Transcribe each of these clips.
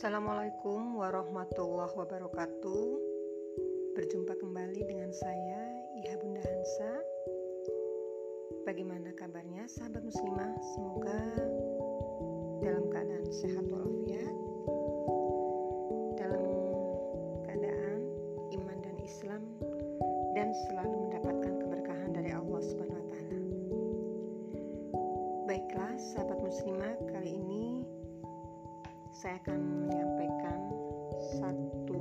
Assalamualaikum warahmatullahi wabarakatuh. Berjumpa kembali dengan saya Iha Bunda Hansa. Bagaimana kabarnya sahabat muslimah? Semoga dalam keadaan sehat walafiat saya akan menyampaikan satu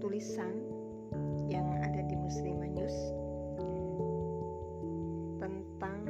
tulisan yang ada di Muslimah News tentang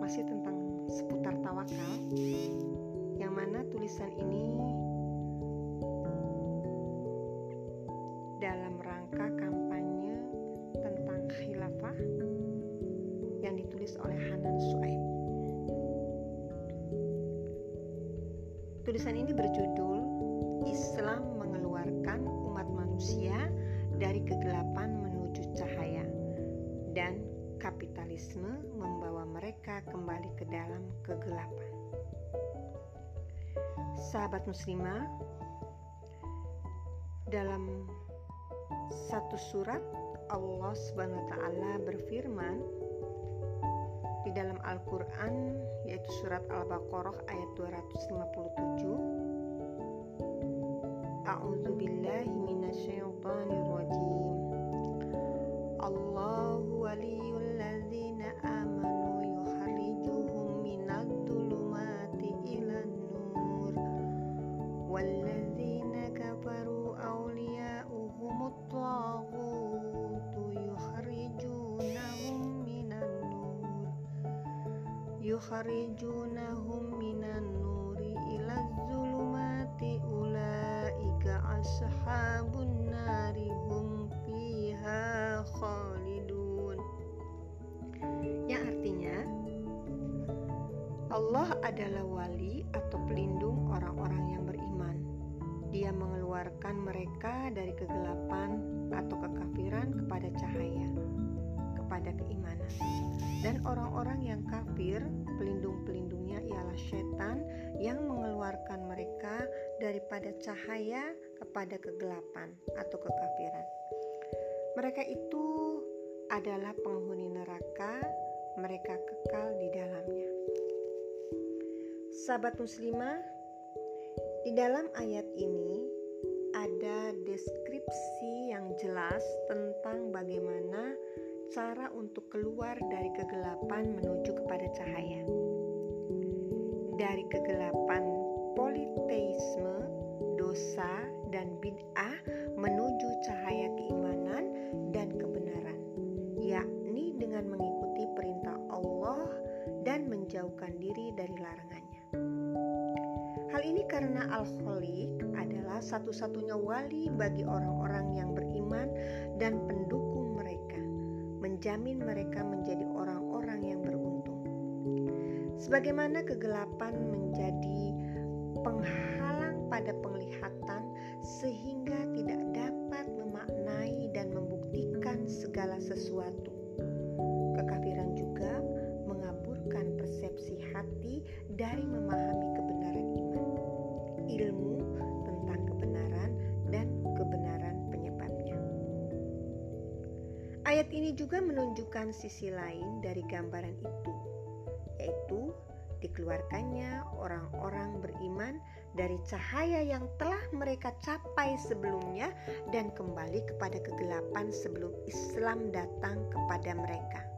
masih tentang seputar tawakal yang mana tulisan ini dalam rangka kampanye tentang khilafah yang ditulis oleh Tulisan ini berjudul Islam mengeluarkan umat manusia dari kegelapan menuju cahaya dan kapitalisme membawa mereka kembali ke dalam kegelapan. Sahabat muslimah, dalam satu surat Allah Subhanahu wa taala berfirman di dalam Al-Quran yaitu surat Al-Baqarah ayat 257 A'udzu billahi minasyaitonir rajim Allahu waliyul ladzina amanu yukhrijuhum minadh dhulumati ilan nur. Walladzina kafaru awliya'uhumut taghutu yukhrijunahum minan nuri ila zulumati ulaika ashabun nari hum fiha khalidun. Yang artinya Allah adalah wali atau pelindung orang-orang yang beriman. Dia mengeluarkan mereka dari kegelapan atau kekafiran kepada cahaya kepada keimanan. Dan orang-orang yang kafir pelindung-pelindungnya ialah setan yang mengeluarkan mereka daripada cahaya kepada kegelapan atau kekafiran. Mereka itu adalah penghuni neraka mereka kekal di dalamnya. Sahabat muslimah di dalam ayat ini ada deskripsi yang jelas tentang bagaimana cara untuk keluar dari kegelapan menuju kepada cahaya. Dari kegelapan politeisme, dosa, dan bid'ah menuju cahaya keimanan dan kebenaran, yakni dengan mengikuti perintah Allah dan menjauhkan diri dari larangannya. Hal ini karena Al-Khaliq adalah satu-satunya wali bagi orang-orang yang beriman dan pendukung mereka menjamin mereka menjadi orang-orang yang beruntung. Sebagaimana kegelapan menjadi penghalang Ayat ini juga menunjukkan sisi lain dari gambaran itu, yaitu dikeluarkannya orang-orang beriman dari cahaya yang telah mereka capai sebelumnya dan kembali kepada kegelapan sebelum Islam datang kepada mereka,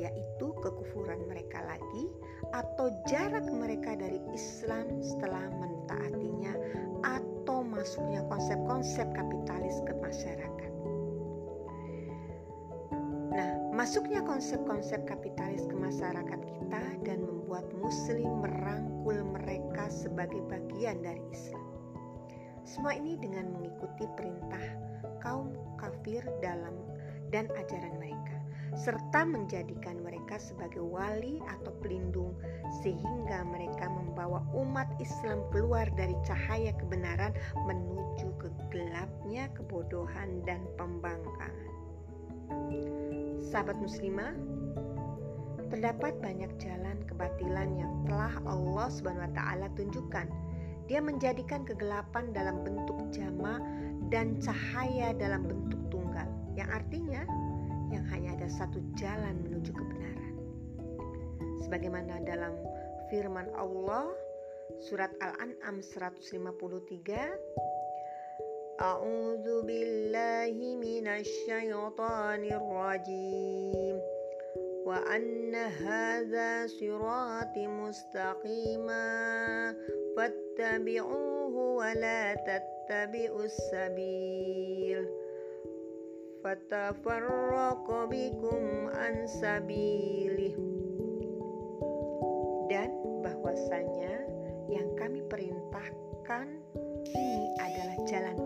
yaitu kekufuran mereka lagi atau jarak mereka dari Islam setelah mentaatinya atau masuknya konsep-konsep kapitalis ke masyarakat. Masuknya konsep-konsep kapitalis ke masyarakat kita dan membuat Muslim merangkul mereka sebagai bagian dari Islam. Semua ini dengan mengikuti perintah kaum kafir dalam dan ajaran mereka, serta menjadikan mereka sebagai wali atau pelindung, sehingga mereka membawa umat Islam keluar dari cahaya kebenaran menuju ke gelapnya kebodohan dan pembangkangan. Sahabat muslimah, terdapat banyak jalan kebatilan yang telah Allah Subhanahu wa taala tunjukkan Dia menjadikan kegelapan dalam bentuk jama dan cahaya dalam bentuk tunggal, yang artinya yang hanya ada satu jalan menuju kebenaran. Sebagaimana dalam firman Allah surat Al-An'am 153 Billahi minasyaitonir rajim wa anna hadza sirati mustaqima fattabi'uhu wa la tattabi'us sabil fatafarraqu bikum an sabilih dan bahwasanya yang kami perintahkan ini adalah jalanku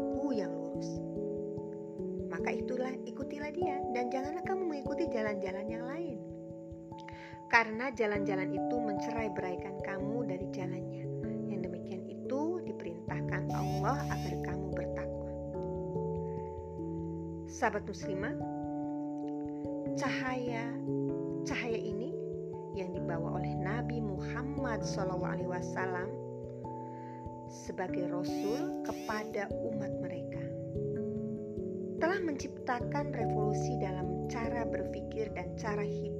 Karena jalan-jalan itu mencerai beraikan kamu dari jalannya. Yang demikian itu diperintahkan Allah agar kamu bertakwa. Sahabat muslimah, cahaya cahaya ini yang dibawa oleh Nabi Muhammad SAW sebagai rasul kepada umat mereka. Telah menciptakan revolusi dalam cara berpikir dan cara hidup.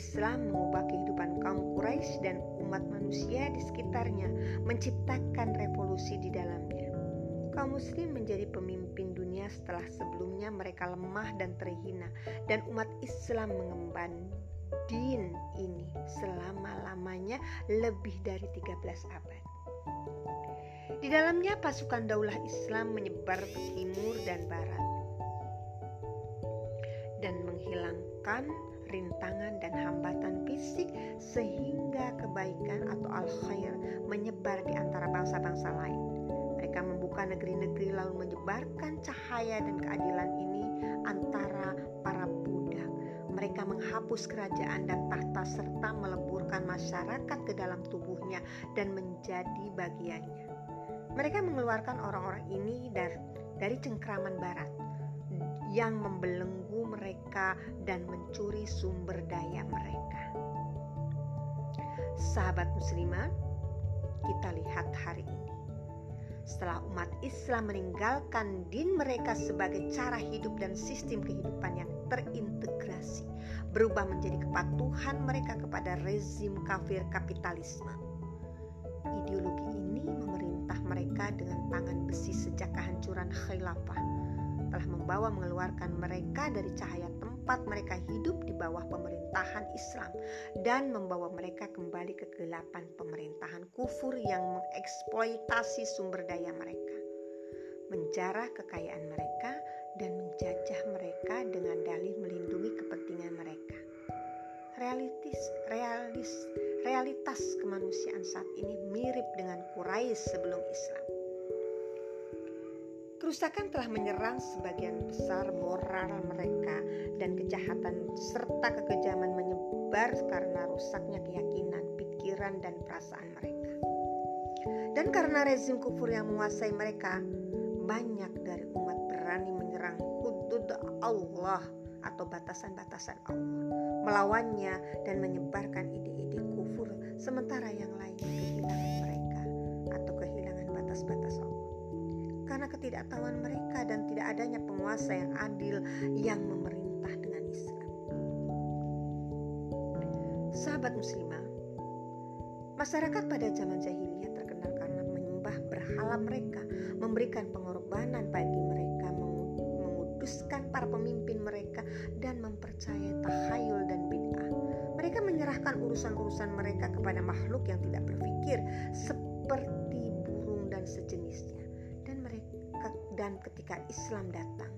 Islam mengubah kehidupan kaum Quraisy dan umat manusia di sekitarnya, menciptakan revolusi di dalamnya. Kaum muslim menjadi pemimpin dunia setelah sebelumnya mereka lemah dan terhina dan umat Islam mengemban din ini selama-lamanya lebih dari 13 abad. Di dalamnya pasukan daulah Islam menyebar ke timur dan barat dan menghilangkan rintangan dan hambatan fisik sehingga kebaikan atau al-khair menyebar di antara bangsa-bangsa lain. Mereka membuka negeri-negeri lalu menyebarkan cahaya dan keadilan ini antara para budak. Mereka menghapus kerajaan dan tahta serta meleburkan masyarakat ke dalam tubuhnya dan menjadi bagiannya. Mereka mengeluarkan orang-orang ini dari, dari cengkraman barat yang membelenggu mereka dan mencuri sumber daya mereka. Sahabat muslimah, kita lihat hari ini. Setelah umat Islam meninggalkan din mereka sebagai cara hidup dan sistem kehidupan yang terintegrasi, berubah menjadi kepatuhan mereka kepada rezim kafir kapitalisme. Ideologi ini memerintah mereka dengan tangan besi sejak kehancuran khilafah telah membawa mengeluarkan mereka dari cahaya tempat mereka hidup di bawah pemerintahan Islam dan membawa mereka kembali ke kegelapan pemerintahan kufur yang mengeksploitasi sumber daya mereka, menjarah kekayaan mereka dan menjajah mereka dengan dalih melindungi kepentingan mereka. Realitis, realis, realitas kemanusiaan saat ini mirip dengan Quraisy sebelum Islam. Kerusakan telah menyerang sebagian besar moral mereka dan kejahatan serta kekejaman menyebar karena rusaknya keyakinan, pikiran, dan perasaan mereka. Dan karena rezim kufur yang menguasai mereka, banyak dari umat berani menyerang hudud Allah atau batasan-batasan Allah, melawannya dan menyebarkan ide-ide kufur, sementara yang lain kehilangan mereka atau kehilangan batas-batas Allah. Karena ketidaktahuan mereka dan tidak adanya penguasa yang adil yang memerintah dengan Islam. Sahabat muslimah, masyarakat pada zaman jahiliyah terkenal karena menyembah berhala mereka, memberikan pengorbanan bagi mereka, menguduskan para pemimpin mereka dan mempercayai tahayul dan bid'ah. Mereka menyerahkan urusan-urusan mereka kepada makhluk yang tidak berpikir seperti burung dan sejenisnya. Dan ketika Islam datang,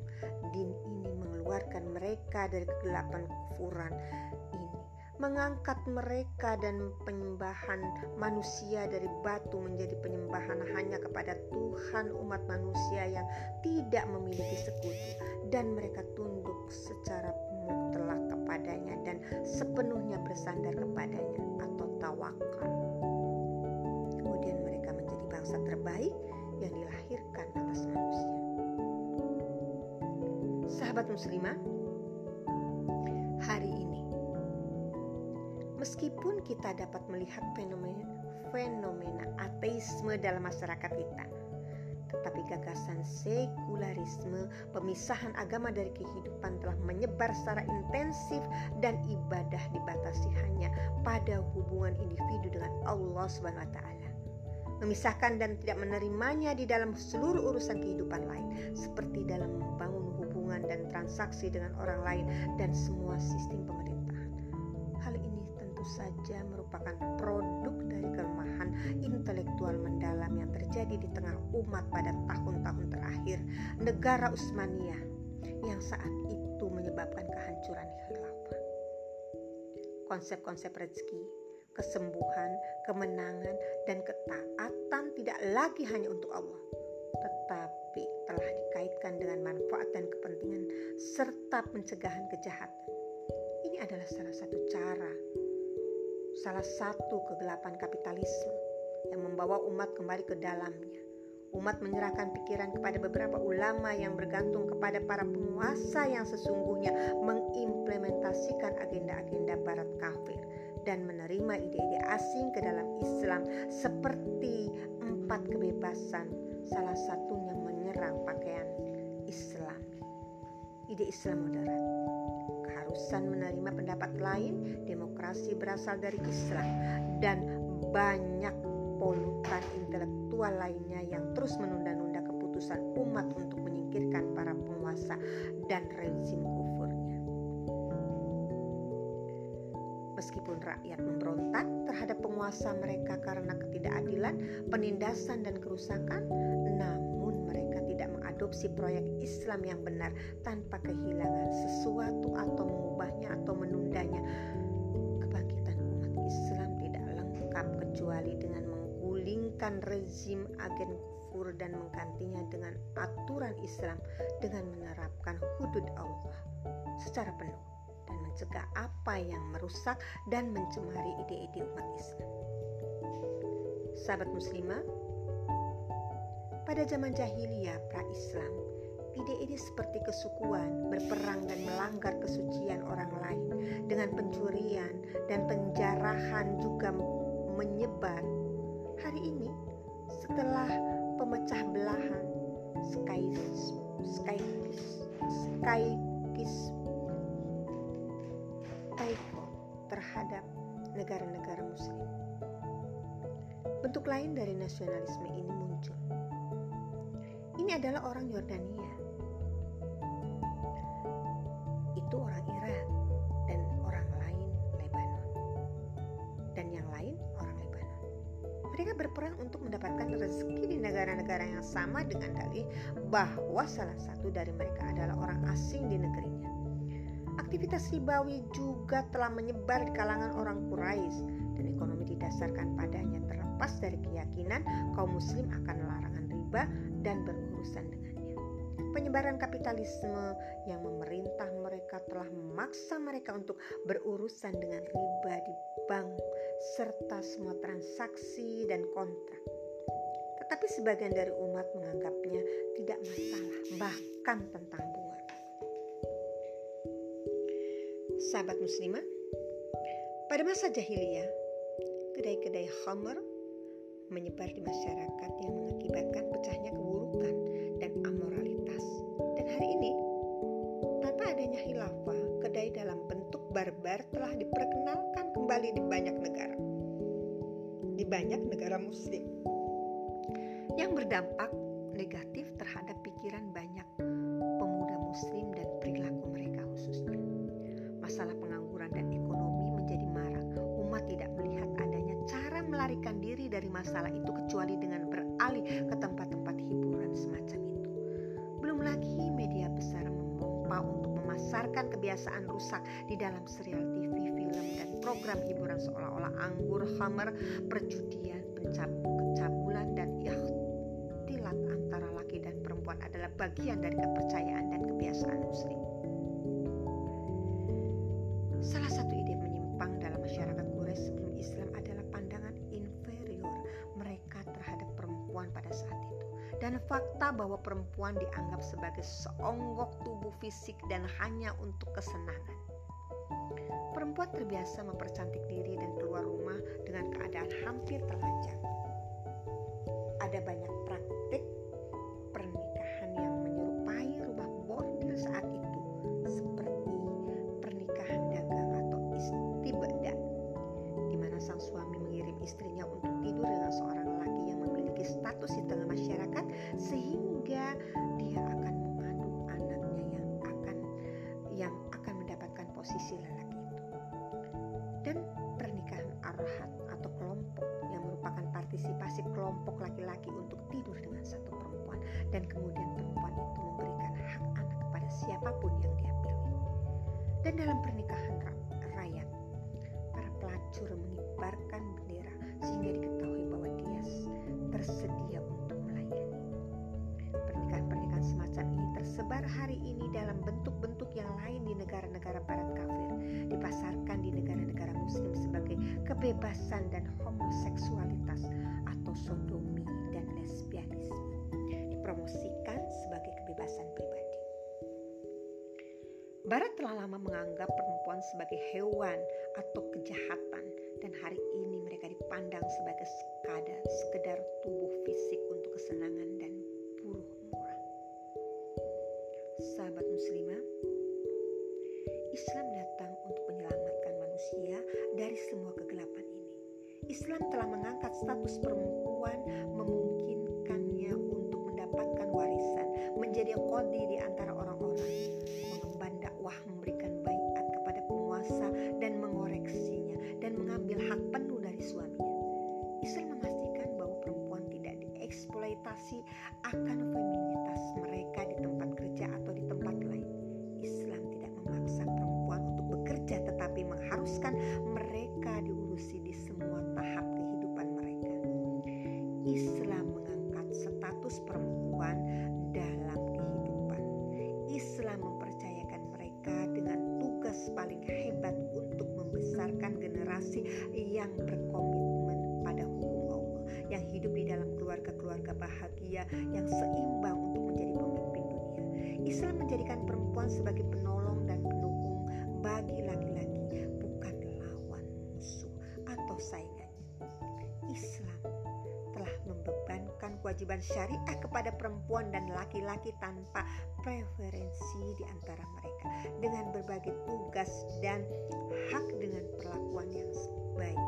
din ini mengeluarkan mereka dari kegelapan kufuran mengangkat mereka dan penyembahan manusia dari batu menjadi penyembahan hanya kepada Tuhan umat manusia yang tidak memiliki sekutu dan mereka tunduk secara mutlak kepadanya dan sepenuhnya bersandar kepadanya atau tawakal. Kemudian mereka menjadi bangsa terbaik yang dilahirkan Sahabat muslimah, hari ini Meskipun kita dapat melihat fenomena, fenomena ateisme dalam masyarakat kita. Tetapi gagasan sekularisme, pemisahan agama dari kehidupan telah menyebar secara intensif dan ibadah dibatasi hanya pada hubungan individu dengan Allah Subhanahu wa memisahkan dan tidak menerimanya di dalam seluruh urusan kehidupan lain, seperti dalam membangun hubungan dan transaksi dengan orang lain dan semua sistem pemerintahan. Hal ini tentu saja merupakan produk dari kelemahan intelektual mendalam yang terjadi di tengah umat pada tahun-tahun terakhir negara Utsmaniyah yang saat itu menyebabkan kehancuran khilafah. Konsep-konsep rezeki kesembuhan, kemenangan, dan ketaatan tidak lagi hanya untuk Allah, tetapi telah dikaitkan dengan manfaat dan kepentingan serta pencegahan kejahatan. Ini adalah salah satu cara, salah satu kegelapan kapitalisme yang membawa umat kembali ke dalamnya. Umat menyerahkan pikiran kepada beberapa ulama yang bergantung kepada para penguasa yang sesungguhnya mengimplementasikan agenda-agenda barat kafir dan menerima ide-ide asing ke dalam Islam seperti empat kebebasan, salah satunya menyerang pakaian Islam. Ide Islam moderat, keharusan menerima pendapat lain, demokrasi berasal dari Islam, dan banyak polutan intelektual lainnya yang terus menunda-nunda keputusan umat untuk menyingkirkan para penguasa dan rezim Meskipun rakyat memberontak terhadap penguasa mereka karena ketidakadilan, penindasan, dan kerusakan, namun mereka tidak mengadopsi proyek Islam yang benar tanpa kehilangan sesuatu atau mengubahnya atau menundanya. Kebangkitan umat Islam tidak lengkap kecuali dengan menggulingkan rezim agen kufur dan menggantinya dengan aturan Islam dengan menerapkan hudud Allah secara penuh mencegah apa yang merusak dan mencemari ide-ide umat Islam. Sahabat muslimah, pada zaman jahiliyah pra-Islam, ide-ide seperti kesukuan, berperang dan melanggar kesucian orang lain dengan pencurian dan penjarahan juga menyebar. Hari ini, setelah pemecah belahan, sky, sky, sky terhadap negara-negara muslim. Bentuk lain dari nasionalisme ini muncul. Ini adalah orang Yordania. Itu orang Irak dan orang lain Lebanon. Dan yang lain orang Lebanon. Mereka berperan untuk mendapatkan rezeki di negara-negara yang sama dengan dalih bahwa salah satu dari mereka adalah orang asing di negerinya. Aktivitas ribawi juga telah menyebar di kalangan orang Quraisy dan ekonomi didasarkan padanya terlepas dari keyakinan kaum muslim akan larangan riba dan berurusan dengannya. Penyebaran kapitalisme yang memerintah mereka telah memaksa mereka untuk berurusan dengan riba di bank serta semua transaksi dan kontrak. Tetapi sebagian dari umat menganggapnya tidak masalah, bahkan tentang Sahabat muslimah, pada masa jahiliyah, kedai-kedai khamr menyebar di masyarakat yang mengakibatkan pecahnya keburukan dan amoralitas. Dan hari ini, tanpa adanya khilafah, kedai dalam bentuk barbar telah diperkenalkan kembali di banyak negara. Di banyak negara muslim. Yang berdampak negatif melarikan diri dari masalah itu kecuali dengan beralih ke tempat-tempat hiburan semacam itu. Belum lagi media besar memompa untuk memasarkan kebiasaan rusak di dalam serial TV, film, dan program hiburan seolah-olah anggur, hammer, perjudian, pencabulan, dan ikhtilat antara laki dan perempuan adalah bagian dari kepercayaan dan kebiasaan muslim. Bahwa perempuan dianggap sebagai seonggok tubuh fisik dan hanya untuk kesenangan. Perempuan terbiasa mempercantik diri dan keluar rumah dengan keadaan hampir telanjang. Ada banyak dan kemudian perempuan itu memberikan hak anak kepada siapa pun yang dia pilih. Dan dalam pernikahan rakyat, para pelacur mengibarkan bendera sehingga diketahui bahwa dia tersedia untuk melayani. Pernikahan-pernikahan semacam ini tersebar hari ini dalam bentuk-bentuk yang lain di negara-negara barat kafir, dipasarkan di negara-negara muslim sebagai kebebasan dan homoseksualitas atau sodomi dan lesbianisme dipromosikan sebagai kebebasan pribadi. Barat telah lama menganggap perempuan sebagai hewan atau kejahatan dan hari ini mereka dipandang sebagai sekadar, sekedar tubuh fisik untuk kesenangan dan buruh murah. Sahabat muslimah, Islam datang untuk menyelamatkan manusia dari semua kegelapan ini. Islam telah mengangkat status perempuan memungkinkannya menjadi kodi di antara orang-orang, mengemban dakwah, memberikan bayat kepada penguasa dan mengoreksinya dan mengambil hak penuh dari suaminya. Islam memastikan bahwa perempuan tidak dieksploitasi akan kewajiban syariah kepada perempuan dan laki-laki tanpa preferensi di antara mereka dengan berbagai tugas dan hak dengan perlakuan yang baik.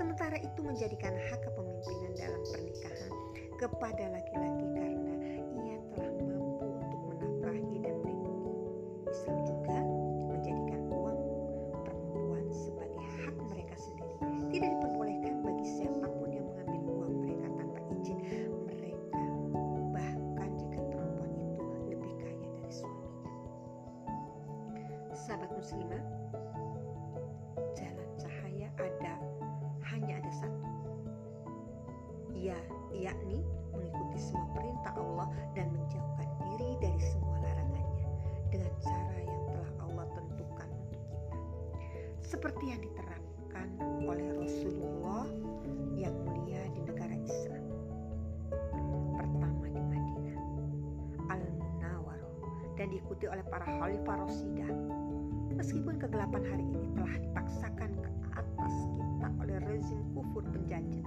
Sementara itu menjadikan hak kepemimpinan dalam pernikahan kepada laki-laki Muslimah, jalan cahaya ada hanya ada satu. Ya, yakni mengikuti semua perintah Allah dan menjauhkan diri dari semua larangannya dengan cara yang telah Allah tentukan untuk kita. Seperti yang diterapkan oleh Rasulullah yang mulia di negara Islam. Pertama di Madinah, Al-Munawwaroh dan diikuti oleh para khalifah Rasidah. Meskipun kegelapan hari ini telah dipaksakan ke atas kita oleh rezim kufur penjajah.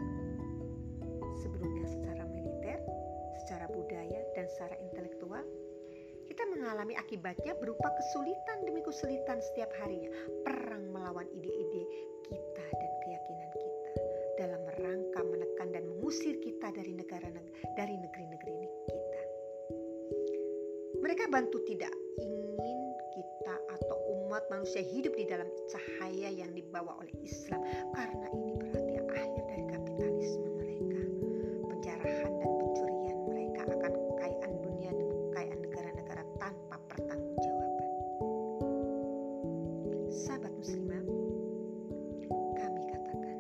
Sebelumnya secara militer, secara budaya, dan secara intelektual, kita mengalami akibatnya berupa kesulitan demi kesulitan setiap harinya. Perang melawan ide-ide kita dan keyakinan kita dalam rangka menekan dan mengusir kita dari negara dari negeri-negeri kita. Mereka bantu tidak ingin umat manusia hidup di dalam cahaya yang dibawa oleh Islam. Karena ini berarti akhir dari kapitalisme mereka. Penjarahan dan pencurian mereka akan kekayaan dunia dan kekayaan negara-negara tanpa pertanggungjawaban. Sahabat muslimah kami katakan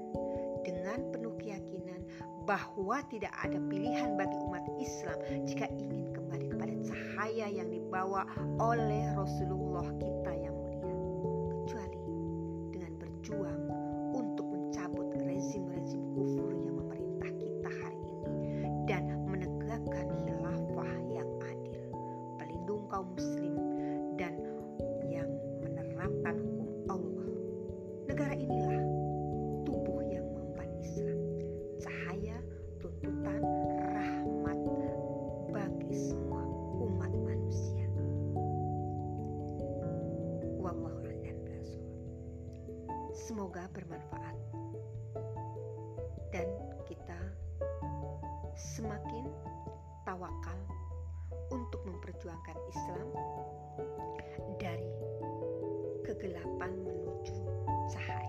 dengan penuh keyakinan bahwa tidak ada pilihan bagi umat Islam jika ingin kembali kepada cahaya yang dibawa oleh Rasulullah kita yang Wallahu Semoga bermanfaat dan kita semakin tawakal untuk memperjuangkan Islam dari kegelapan menuju cahaya.